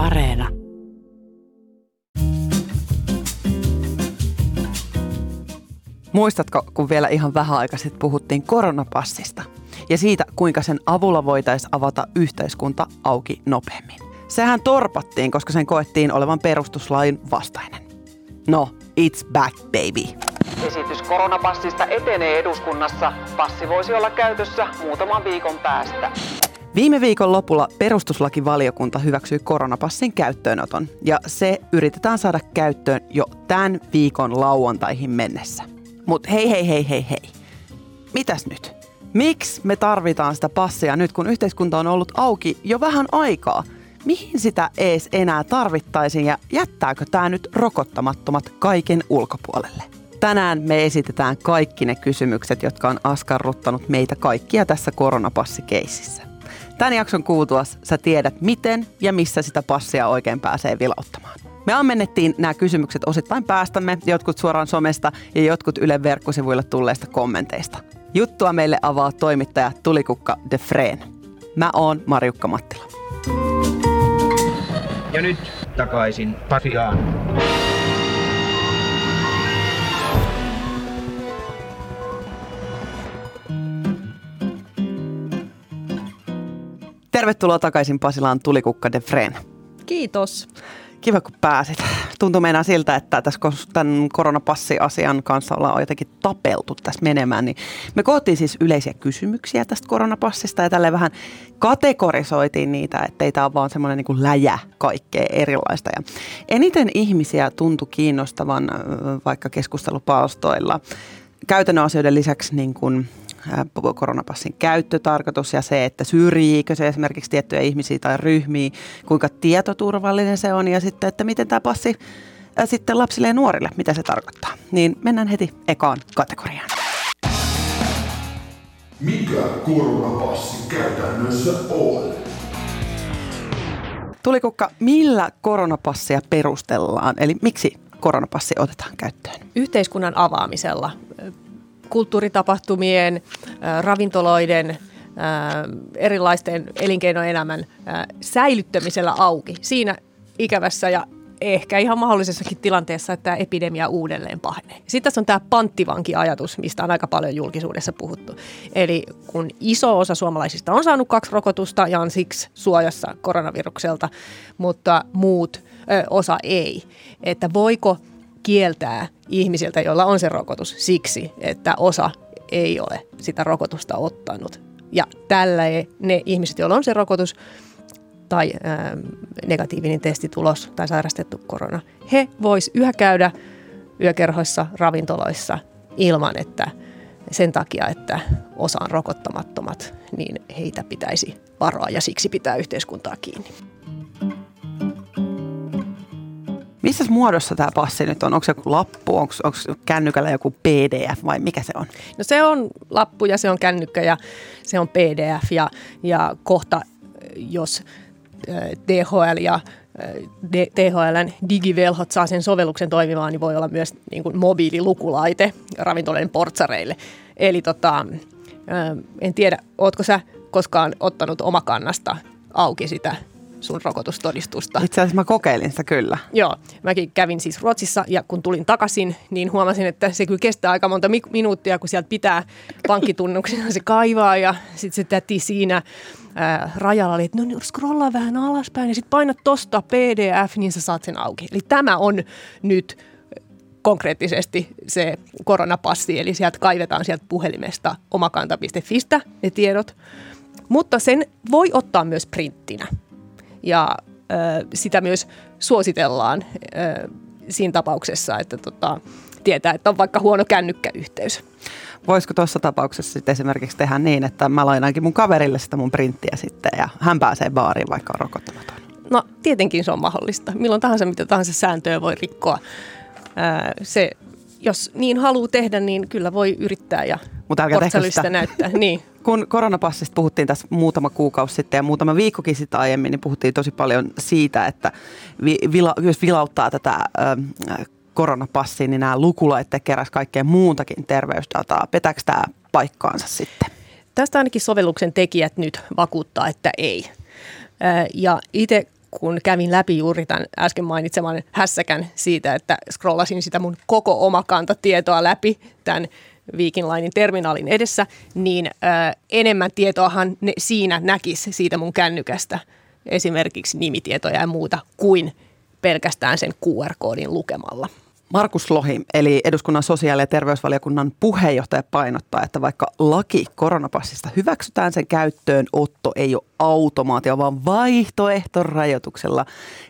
Areena. Muistatko, kun vielä ihan vähän aikaa sitten puhuttiin koronapassista ja siitä, kuinka sen avulla voitaisiin avata yhteiskunta auki nopeammin? Sehän torpattiin, koska sen koettiin olevan perustuslain vastainen. No, it's back, baby. Esitys koronapassista etenee eduskunnassa. Passi voisi olla käytössä muutaman viikon päästä. Viime viikon lopulla perustuslakivaliokunta hyväksyi koronapassin käyttöönoton ja se yritetään saada käyttöön jo tämän viikon lauantaihin mennessä. Mutta hei hei hei hei hei. Mitäs nyt? Miksi me tarvitaan sitä passia nyt, kun yhteiskunta on ollut auki jo vähän aikaa? Mihin sitä ees enää tarvittaisiin ja jättääkö tämä nyt rokottamattomat kaiken ulkopuolelle? Tänään me esitetään kaikki ne kysymykset, jotka on askarruttanut meitä kaikkia tässä koronapassikeisissä. Tämän jakson kuultuas sä tiedät, miten ja missä sitä passia oikein pääsee vilauttamaan. Me ammennettiin nämä kysymykset osittain päästämme, jotkut suoraan somesta ja jotkut Yle verkkosivuille tulleista kommenteista. Juttua meille avaa toimittaja Tulikukka de Freen. Mä oon Marjukka Mattila. Ja nyt takaisin Pasiaan. Tervetuloa takaisin Pasilaan Tulikukka de Freen. Kiitos. Kiva, kun pääsit. Tuntuu meinaa siltä, että tässä tämän koronapassiasian kanssa ollaan jotenkin tapeltu tässä menemään. Niin me koottiin siis yleisiä kysymyksiä tästä koronapassista ja tälle vähän kategorisoitiin niitä, että ei tämä ole vaan semmoinen niin läjä kaikkea erilaista. Ja eniten ihmisiä tuntui kiinnostavan vaikka keskustelupalstoilla käytännön asioiden lisäksi niin kuin koronapassin käyttötarkoitus ja se, että syrjiikö se esimerkiksi tiettyjä ihmisiä tai ryhmiä, kuinka tietoturvallinen se on ja sitten, että miten tämä passi sitten lapsille ja nuorille, mitä se tarkoittaa. Niin mennään heti ekaan kategoriaan. Mikä koronapassi käytännössä on? Tulikukka, millä koronapassia perustellaan? Eli miksi koronapassi otetaan käyttöön? Yhteiskunnan avaamisella kulttuuritapahtumien, ravintoloiden, erilaisten elinkeinoelämän säilyttämisellä auki. Siinä ikävässä ja ehkä ihan mahdollisessakin tilanteessa, että tämä epidemia uudelleen pahenee. Sitten tässä on tämä panttivanki-ajatus, mistä on aika paljon julkisuudessa puhuttu. Eli kun iso osa suomalaisista on saanut kaksi rokotusta ja on siksi suojassa koronavirukselta, mutta muut ö, osa ei, että voiko kieltää ihmisiltä, joilla on se rokotus siksi, että osa ei ole sitä rokotusta ottanut. Ja tällä ne ihmiset, joilla on se rokotus tai ää, negatiivinen testitulos tai sairastettu korona, he vois yhä käydä yökerhoissa, ravintoloissa ilman, että sen takia, että osa on rokottamattomat, niin heitä pitäisi varoa ja siksi pitää yhteiskuntaa kiinni. Missä muodossa tämä passi nyt on? Onko se joku lappu, onko, onko kännykällä joku PDF vai mikä se on? No se on lappu ja se on kännykkä ja se on PDF ja, ja kohta jos DHL ja THLn digivelhot saa sen sovelluksen toimimaan, niin voi olla myös niin kuin mobiililukulaite ravintoloiden portsareille. Eli tota, en tiedä, ootko sä koskaan ottanut omakannasta auki sitä sun rokotustodistusta. Itse asiassa mä kokeilin sitä kyllä. Joo, mäkin kävin siis Ruotsissa ja kun tulin takaisin, niin huomasin, että se kyllä kestää aika monta minuuttia, kun sieltä pitää pankkitunnuksia se kaivaa ja sitten se täti siinä ää, rajalla oli, että no niin, scrollaa vähän alaspäin ja sitten painat tosta PDF, niin sä saat sen auki. Eli tämä on nyt konkreettisesti se koronapassi, eli sieltä kaivetaan sieltä puhelimesta omakanta.fistä ne tiedot. Mutta sen voi ottaa myös printtinä ja ö, sitä myös suositellaan ö, siinä tapauksessa, että tota, tietää, että on vaikka huono kännykkäyhteys. Voisiko tuossa tapauksessa sitten esimerkiksi tehdä niin, että mä lainaankin mun kaverille sitä mun printtiä sitten ja hän pääsee baariin vaikka on rokottamaton? No tietenkin se on mahdollista. Milloin tahansa mitä tahansa sääntöä voi rikkoa. se, jos niin haluaa tehdä, niin kyllä voi yrittää ja Mutta älkää sitä. näyttää. Niin. Kun koronapassista puhuttiin tässä muutama kuukausi sitten ja muutama viikkokin sitten aiemmin, niin puhuttiin tosi paljon siitä, että vi, vila, jos vilauttaa tätä äh, koronapassia, niin nämä lukulaitteet keräs kaikkea muutakin terveysdataa. Petääkö tämä paikkaansa sitten? Tästä ainakin sovelluksen tekijät nyt vakuuttaa, että ei. Ja itse kun kävin läpi juuri tämän äsken mainitseman hässäkän siitä, että scrollasin sitä mun koko omakantatietoa läpi tämän Viking Linein terminaalin edessä, niin ö, enemmän tietoahan ne siinä näkisi siitä mun kännykästä, esimerkiksi nimitietoja ja muuta, kuin pelkästään sen QR-koodin lukemalla. Markus Lohi, eli eduskunnan sosiaali- ja terveysvaliokunnan puheenjohtaja painottaa, että vaikka laki koronapassista hyväksytään, sen käyttöön otto ei ole automaatio, vaan vaihtoehto rajoituksella.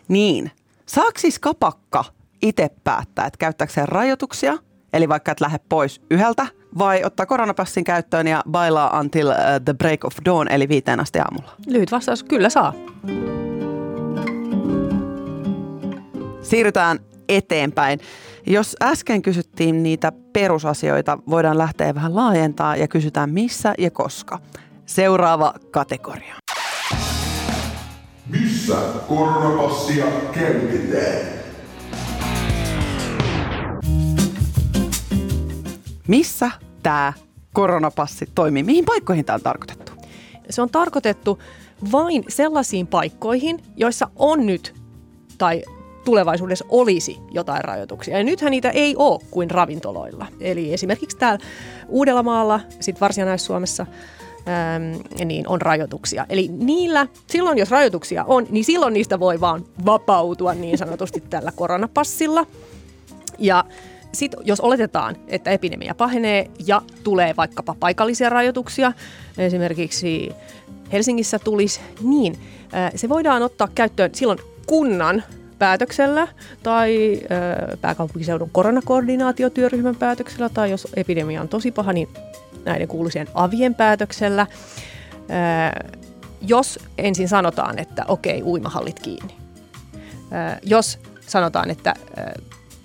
Niin, saako siis kapakka itse päättää, että käyttääkö se rajoituksia, eli vaikka et lähde pois yhdeltä, vai ottaa koronapassin käyttöön ja bailaa until uh, the break of dawn, eli viiteen asti aamulla? Lyhyt vastaus, kyllä saa. Siirrytään eteenpäin. Jos äsken kysyttiin niitä perusasioita, voidaan lähteä vähän laajentaa ja kysytään missä ja koska. Seuraava kategoria. Missä koronapassia käytetään? Missä tämä koronapassi toimii? Mihin paikkoihin tämä on tarkoitettu? Se on tarkoitettu vain sellaisiin paikkoihin, joissa on nyt tai tulevaisuudessa olisi jotain rajoituksia. Ja nythän niitä ei ole kuin ravintoloilla. Eli esimerkiksi täällä Uudellamaalla, sitten Varsinais-Suomessa, äm, niin on rajoituksia. Eli niillä, silloin jos rajoituksia on, niin silloin niistä voi vaan vapautua niin sanotusti tällä koronapassilla. Ja sitten jos oletetaan, että epidemia pahenee ja tulee vaikkapa paikallisia rajoituksia, esimerkiksi Helsingissä tulisi, niin se voidaan ottaa käyttöön silloin kunnan päätöksellä tai pääkaupunkiseudun koronakoordinaatiotyöryhmän päätöksellä tai jos epidemia on tosi paha, niin näiden kuuluisien avien päätöksellä. Jos ensin sanotaan, että okei, uimahallit kiinni. Jos sanotaan, että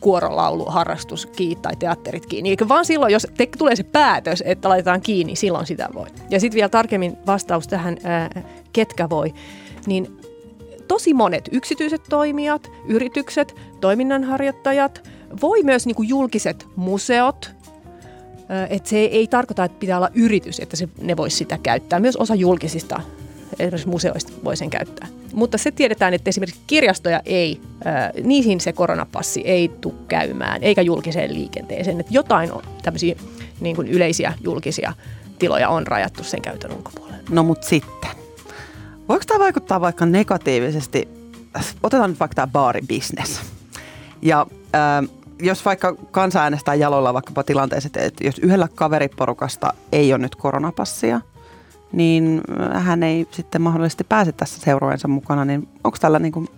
kuorolaulu, harrastus kiinni tai teatterit kiinni. Eikä vaan silloin, jos te, tulee se päätös, että laitetaan kiinni, silloin sitä voi. Ja sitten vielä tarkemmin vastaus tähän, ketkä voi. Niin tosi monet yksityiset toimijat, yritykset, toiminnanharjoittajat, voi myös niin kuin julkiset museot, että se ei tarkoita, että pitää olla yritys, että se, ne voisi sitä käyttää. Myös osa julkisista esimerkiksi museoista voi sen käyttää. Mutta se tiedetään, että esimerkiksi kirjastoja ei, niihin se koronapassi ei tule käymään, eikä julkiseen liikenteeseen. Että jotain on tämmöisiä niin kuin yleisiä julkisia tiloja on rajattu sen käytön ulkopuolelle. No mutta sitten, voiko tämä vaikuttaa vaikka negatiivisesti, otetaan nyt vaikka tämä baaribisnes. Ja äh, jos vaikka kansa äänestää jaloilla vaikkapa tilanteessa, että jos yhdellä kaveriporukasta ei ole nyt koronapassia – niin hän ei sitten mahdollisesti pääse tässä seurojensa mukana, niin onko tällä niin kuin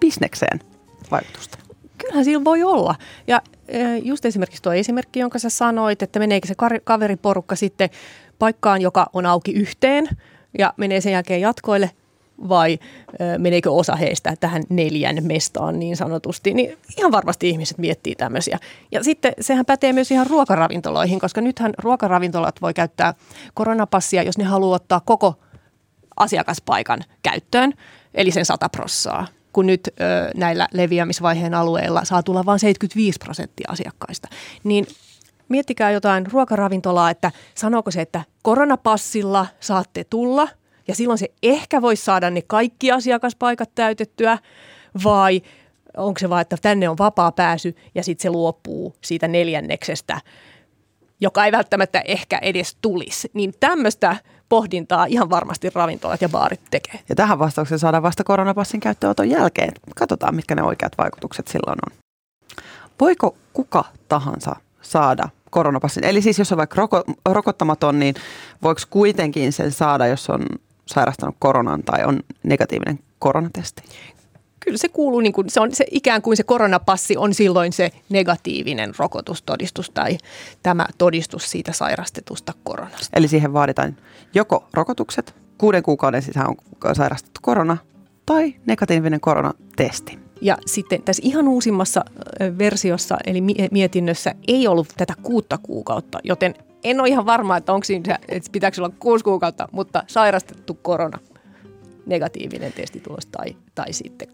bisnekseen vaikutusta? Kyllähän sillä voi olla. Ja e, just esimerkiksi tuo esimerkki, jonka sä sanoit, että meneekö se kaveriporukka sitten paikkaan, joka on auki yhteen ja menee sen jälkeen jatkoille, vai ö, meneekö osa heistä tähän neljän mestaan niin sanotusti, niin ihan varmasti ihmiset miettii tämmöisiä. Ja sitten sehän pätee myös ihan ruokaravintoloihin, koska nythän ruokaravintolat voi käyttää koronapassia, jos ne haluaa ottaa koko asiakaspaikan käyttöön, eli sen 100 prossaa kun nyt ö, näillä leviämisvaiheen alueilla saa tulla vain 75 prosenttia asiakkaista. Niin miettikää jotain ruokaravintolaa, että sanooko se, että koronapassilla saatte tulla – ja silloin se ehkä voisi saada ne kaikki asiakaspaikat täytettyä vai onko se vaan, että tänne on vapaa pääsy ja sitten se luopuu siitä neljänneksestä, joka ei välttämättä ehkä edes tulisi. Niin tämmöistä pohdintaa ihan varmasti ravintolat ja baarit tekee. Ja tähän vastaukseen saadaan vasta koronapassin käyttöönoton jälkeen. Katsotaan, mitkä ne oikeat vaikutukset silloin on. Voiko kuka tahansa saada koronapassin? Eli siis jos on vaikka roko- rokottamaton, niin voiko kuitenkin sen saada, jos on sairastanut koronan tai on negatiivinen koronatesti? Kyllä se kuuluu, niin kuin, se on se ikään kuin se koronapassi on silloin se negatiivinen rokotustodistus tai tämä todistus siitä sairastetusta koronasta. Eli siihen vaaditaan joko rokotukset, kuuden kuukauden sisään on sairastettu korona tai negatiivinen koronatesti. Ja sitten tässä ihan uusimmassa versiossa, eli mietinnössä, ei ollut tätä kuutta kuukautta, joten en ole ihan varma, että onko siinä, että pitääkö olla kuusi kuukautta, mutta sairastettu korona, negatiivinen testitulos tai, tai sitten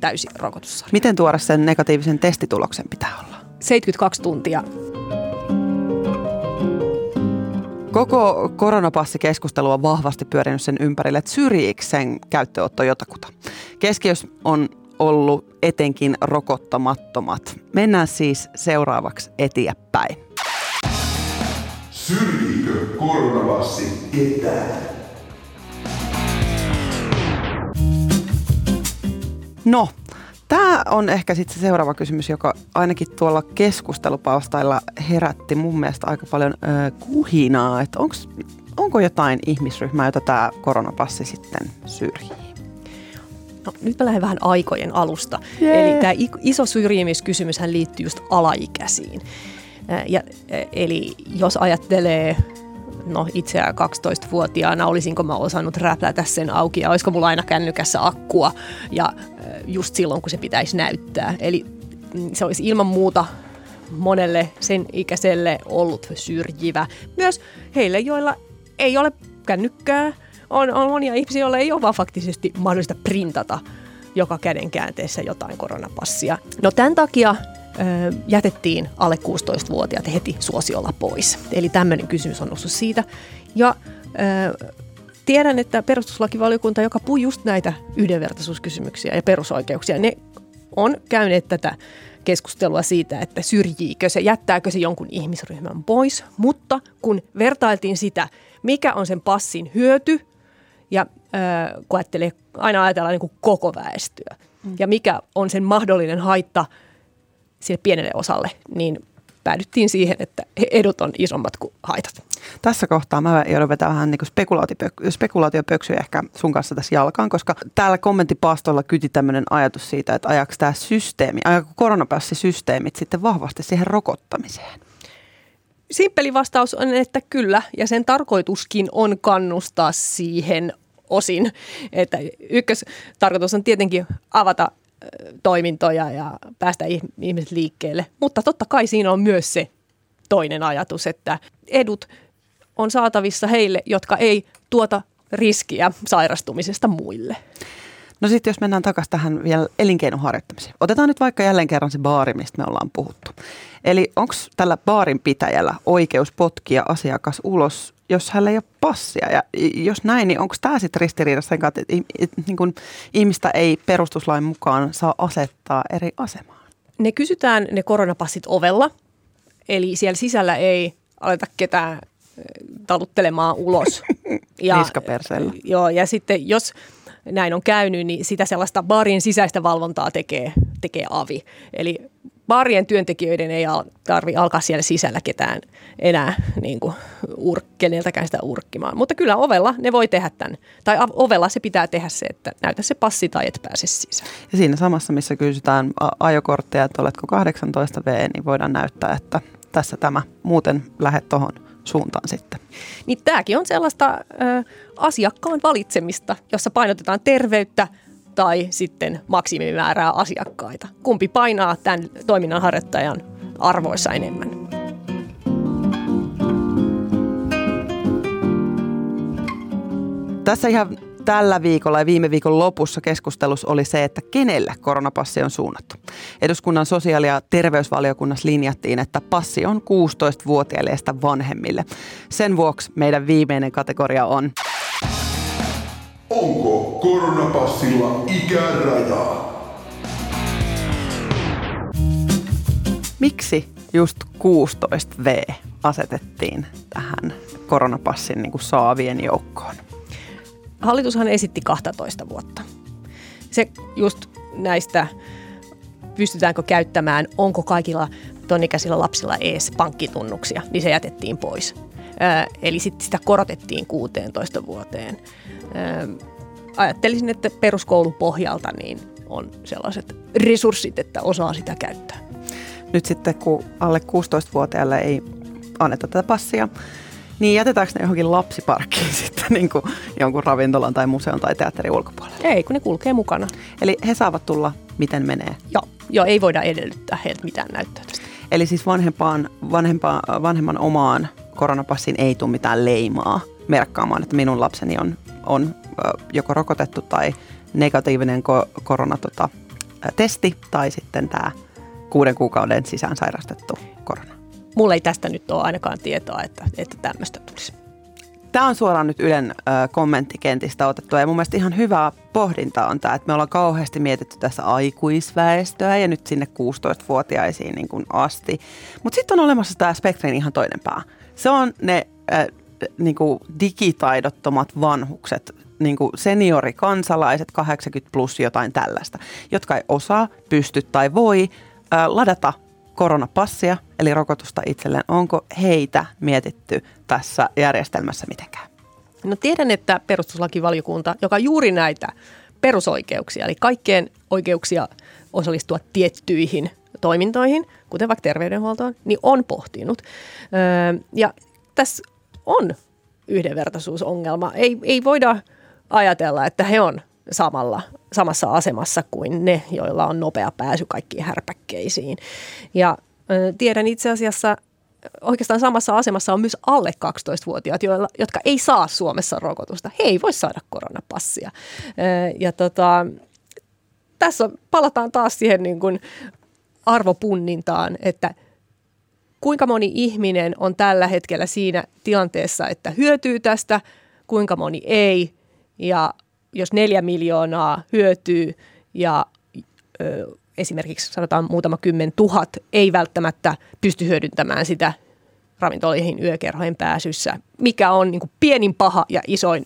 täysi rokotussarja. Miten tuoda sen negatiivisen testituloksen pitää olla? 72 tuntia. Koko koronapassikeskustelu on vahvasti pyörinyt sen ympärille, että syrjiikö sen käyttöotto jotakuta. Keskiössä on ollut etenkin rokottamattomat. Mennään siis seuraavaksi eteenpäin. Syrjiikö koronapassi ketään? No, tämä on ehkä sitten se seuraava kysymys, joka ainakin tuolla keskustelupalstailla herätti mun mielestä aika paljon ö, kuhinaa, että onks, onko jotain ihmisryhmää, jota tämä koronapassi sitten syrjii? No, nyt mä lähden vähän aikojen alusta. Jee. Eli tämä iso syrjimiskysymyshän liittyy just alaikäisiin. Ja, eli jos ajattelee no itseään 12-vuotiaana, olisinko mä osannut räplätä sen auki ja olisiko mulla aina kännykässä akkua ja just silloin, kun se pitäisi näyttää. Eli mm, se olisi ilman muuta monelle sen ikäiselle ollut syrjivä. Myös heille, joilla ei ole kännykkää, on, on monia ihmisiä, joilla ei ole vaan faktisesti mahdollista printata joka käden käänteessä jotain koronapassia. No tämän takia ö, jätettiin alle 16-vuotiaat heti suosiolla pois. Eli tämmöinen kysymys on noussut siitä. Ja ö, tiedän, että perustuslakivaliokunta, joka pui just näitä yhdenvertaisuuskysymyksiä ja perusoikeuksia, ne on käyneet tätä keskustelua siitä, että syrjiikö se, jättääkö se jonkun ihmisryhmän pois, mutta kun vertailtiin sitä, mikä on sen passin hyöty ja kun ajattelee, aina ajatellaan niin kuin koko väestöä mm. ja mikä on sen mahdollinen haitta sille pienelle osalle, niin päädyttiin siihen, että edut on isommat kuin haitat. Tässä kohtaa mä joudun vetämään vähän niin spekulaatiopöksy, spekulaatiopöksyä ehkä sun kanssa tässä jalkaan, koska täällä kommenttipaastolla kyti tämmöinen ajatus siitä, että ajaako tämä systeemi, ajaako koronapassisysteemit sitten vahvasti siihen rokottamiseen? Simppeli vastaus on, että kyllä, ja sen tarkoituskin on kannustaa siihen osin. Että ykköstarkoitus on tietenkin avata toimintoja ja päästä ih- ihmiset liikkeelle, mutta totta kai siinä on myös se toinen ajatus, että edut on saatavissa heille, jotka ei tuota riskiä sairastumisesta muille. No sitten jos mennään takaisin tähän vielä elinkeinon harjoittamiseen. Otetaan nyt vaikka jälleen kerran se baari, mistä me ollaan puhuttu. Eli onko tällä baarin pitäjällä oikeus potkia asiakas ulos, jos hänellä ei ole passia? Ja jos näin, niin onko tämä sitten ristiriidassa sen kanssa, että et, niin kun ihmistä ei perustuslain mukaan saa asettaa eri asemaan? Ne kysytään ne koronapassit ovella, eli siellä sisällä ei aleta ketään ö, taluttelemaan ulos. Niskaperseellä. Joo, ja sitten jos näin on käynyt, niin sitä sellaista baarin sisäistä valvontaa tekee, tekee avi. Eli baarien työntekijöiden ei al- tarvi alkaa siellä sisällä ketään enää niin kuin, ur- keneltäkään sitä urkkimaan. Mutta kyllä ovella ne voi tehdä tämän. Tai ovella se pitää tehdä se, että näytä se passi tai et pääse sisään. Ja siinä samassa, missä kysytään ajokortteja, että oletko 18 V, niin voidaan näyttää, että tässä tämä muuten lähde tuohon suuntaan sitten. Niin tämäkin on sellaista ö, asiakkaan valitsemista, jossa painotetaan terveyttä tai sitten maksimimäärää asiakkaita. Kumpi painaa tämän toiminnanharjoittajan arvoissa enemmän? Tässä ihan tällä viikolla ja viime viikon lopussa keskustelussa oli se, että kenelle koronapassi on suunnattu. Eduskunnan sosiaali- ja terveysvaliokunnassa linjattiin, että passi on 16-vuotiaille ja sitä vanhemmille. Sen vuoksi meidän viimeinen kategoria on Onko koronapassilla ikärajaa? Miksi just 16V asetettiin tähän koronapassin niin kuin saavien joukkoon? Hallitushan esitti 12 vuotta. Se just näistä, pystytäänkö käyttämään, onko kaikilla tonikäisillä lapsilla ees pankkitunnuksia, niin se jätettiin pois. Eli sit sitä korotettiin 16 vuoteen. Ajattelisin, että peruskoulupohjalta niin on sellaiset resurssit, että osaa sitä käyttää. Nyt sitten kun alle 16-vuotiaille ei anneta tätä passia, niin jätetäänkö ne johonkin lapsiparkkiin sitten niin kuin jonkun ravintolan tai museon tai teatterin ulkopuolelle? Ei, kun ne kulkee mukana. Eli he saavat tulla miten menee. Joo, joo ei voida edellyttää heiltä mitään näyttöä. Eli siis vanhempaan, vanhempaan, vanhemman omaan koronapassin ei tule mitään leimaa merkkaamaan, että minun lapseni on, on joko rokotettu tai negatiivinen ko- koronatota, ä, testi tai sitten tämä kuuden kuukauden sisään sairastettu. Mulla ei tästä nyt ole ainakaan tietoa, että, että tämmöistä tulisi. Tämä on suoraan nyt Ylen kommenttikentistä otettu ja mun mielestä ihan hyvää pohdintaa on tämä, että me ollaan kauheasti mietitty tässä aikuisväestöä ja nyt sinne 16-vuotiaisiin niin kuin asti. Mutta sitten on olemassa tämä spektrin ihan toinen pää. Se on ne ö, niin kuin digitaidottomat vanhukset, niin kuin seniorikansalaiset, 80 plus jotain tällaista, jotka ei osaa, pysty tai voi ö, ladata koronapassia, eli rokotusta itselleen. Onko heitä mietitty tässä järjestelmässä mitenkään? No tiedän, että perustuslakivaliokunta, joka juuri näitä perusoikeuksia, eli kaikkien oikeuksia osallistua tiettyihin toimintoihin, kuten vaikka terveydenhuoltoon, niin on pohtinut. Öö, ja tässä on yhdenvertaisuusongelma. Ei, ei voida ajatella, että he on samalla, samassa asemassa kuin ne, joilla on nopea pääsy kaikkiin härpäkkeisiin. Ja tiedän itse asiassa, oikeastaan samassa asemassa on myös alle 12-vuotiaat, joilla, jotka ei saa Suomessa rokotusta. He ei voi saada koronapassia. Ja tota, tässä palataan taas siihen niin kuin arvopunnintaan, että kuinka moni ihminen on tällä hetkellä siinä tilanteessa, että hyötyy tästä, kuinka moni ei. Ja jos neljä miljoonaa hyötyy ja ö, esimerkiksi sanotaan muutama kymmen tuhat ei välttämättä pysty hyödyntämään sitä ravintoloihin yökerhojen pääsyssä, mikä on niin kuin pienin paha ja isoin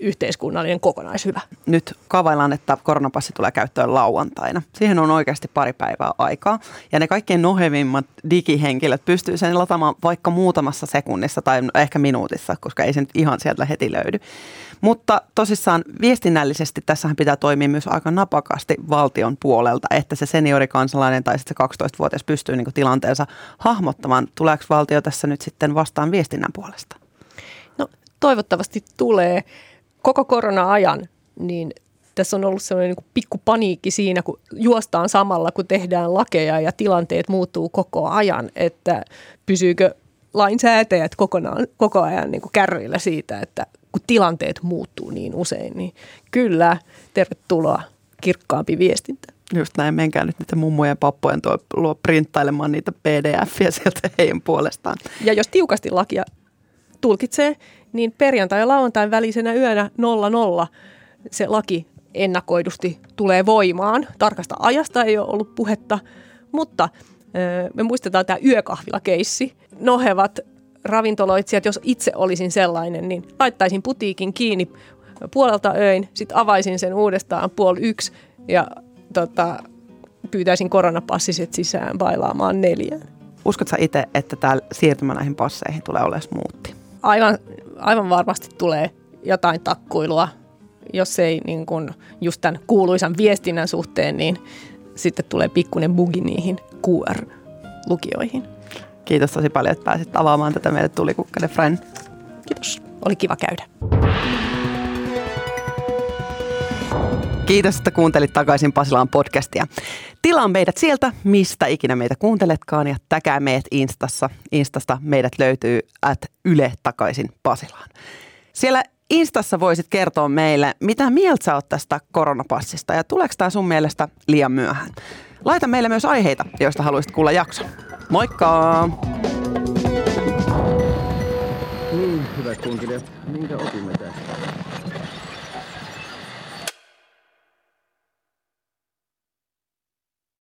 yhteiskunnallinen kokonaishyvä. Nyt kaavaillaan, että koronapassi tulee käyttöön lauantaina. Siihen on oikeasti pari päivää aikaa. Ja ne kaikkein nohevimmat digihenkilöt pystyy sen lataamaan vaikka muutamassa sekunnissa tai ehkä minuutissa, koska ei se nyt ihan sieltä heti löydy. Mutta tosissaan viestinnällisesti tässähän pitää toimia myös aika napakasti valtion puolelta, että se seniorikansalainen tai sitten se 12-vuotias pystyy niin tilanteensa hahmottamaan. Tuleeko valtio tässä nyt sitten vastaan viestinnän puolesta? No toivottavasti tulee koko korona-ajan, niin tässä on ollut sellainen niin pikku paniikki siinä, kun juostaan samalla, kun tehdään lakeja ja tilanteet muuttuu koko ajan, että pysyykö lainsäätäjät kokonaan, koko ajan niin kuin kärryillä siitä, että kun tilanteet muuttuu niin usein, niin kyllä, tervetuloa kirkkaampi viestintä. Just näin, menkää nyt niitä mummojen ja pappojen tuo, luo printtailemaan niitä pdf-jä sieltä heidän puolestaan. Ja jos tiukasti lakia tulkitsee, niin perjantai- ja lauantain välisenä yönä 00 se laki ennakoidusti tulee voimaan. Tarkasta ajasta ei ole ollut puhetta, mutta me muistetaan tämä yökahvilakeissi. Nohevat ravintoloitsijat, jos itse olisin sellainen, niin laittaisin putiikin kiinni puolelta öin, sitten avaisin sen uudestaan puoli yksi ja tota, pyytäisin koronapassiset sisään bailaamaan neljään. Uskotko itse, että tämä siirtymä näihin passeihin tulee olemaan smoothi? Aivan, aivan varmasti tulee jotain takkuilua, jos ei niin kun just tämän kuuluisan viestinnän suhteen, niin sitten tulee pikkuinen bugi niihin QR-lukioihin. Kiitos tosi paljon, että pääsit avaamaan tätä meille tulikukkainen friend. Kiitos. Oli kiva käydä. Kiitos, että kuuntelit takaisin Pasilaan podcastia. Tilaa meidät sieltä, mistä ikinä meitä kuunteletkaan ja täkää meidät Instassa. Instasta meidät löytyy at Yle takaisin Pasilaan. Siellä Instassa voisit kertoa meille, mitä mieltä sä oot tästä koronapassista ja tuleeko tämä sun mielestä liian myöhään. Laita meille myös aiheita, joista haluaisit kuulla jakson. Moikka! Niin, hyvät kuuntelijat, minkä opimme tästä?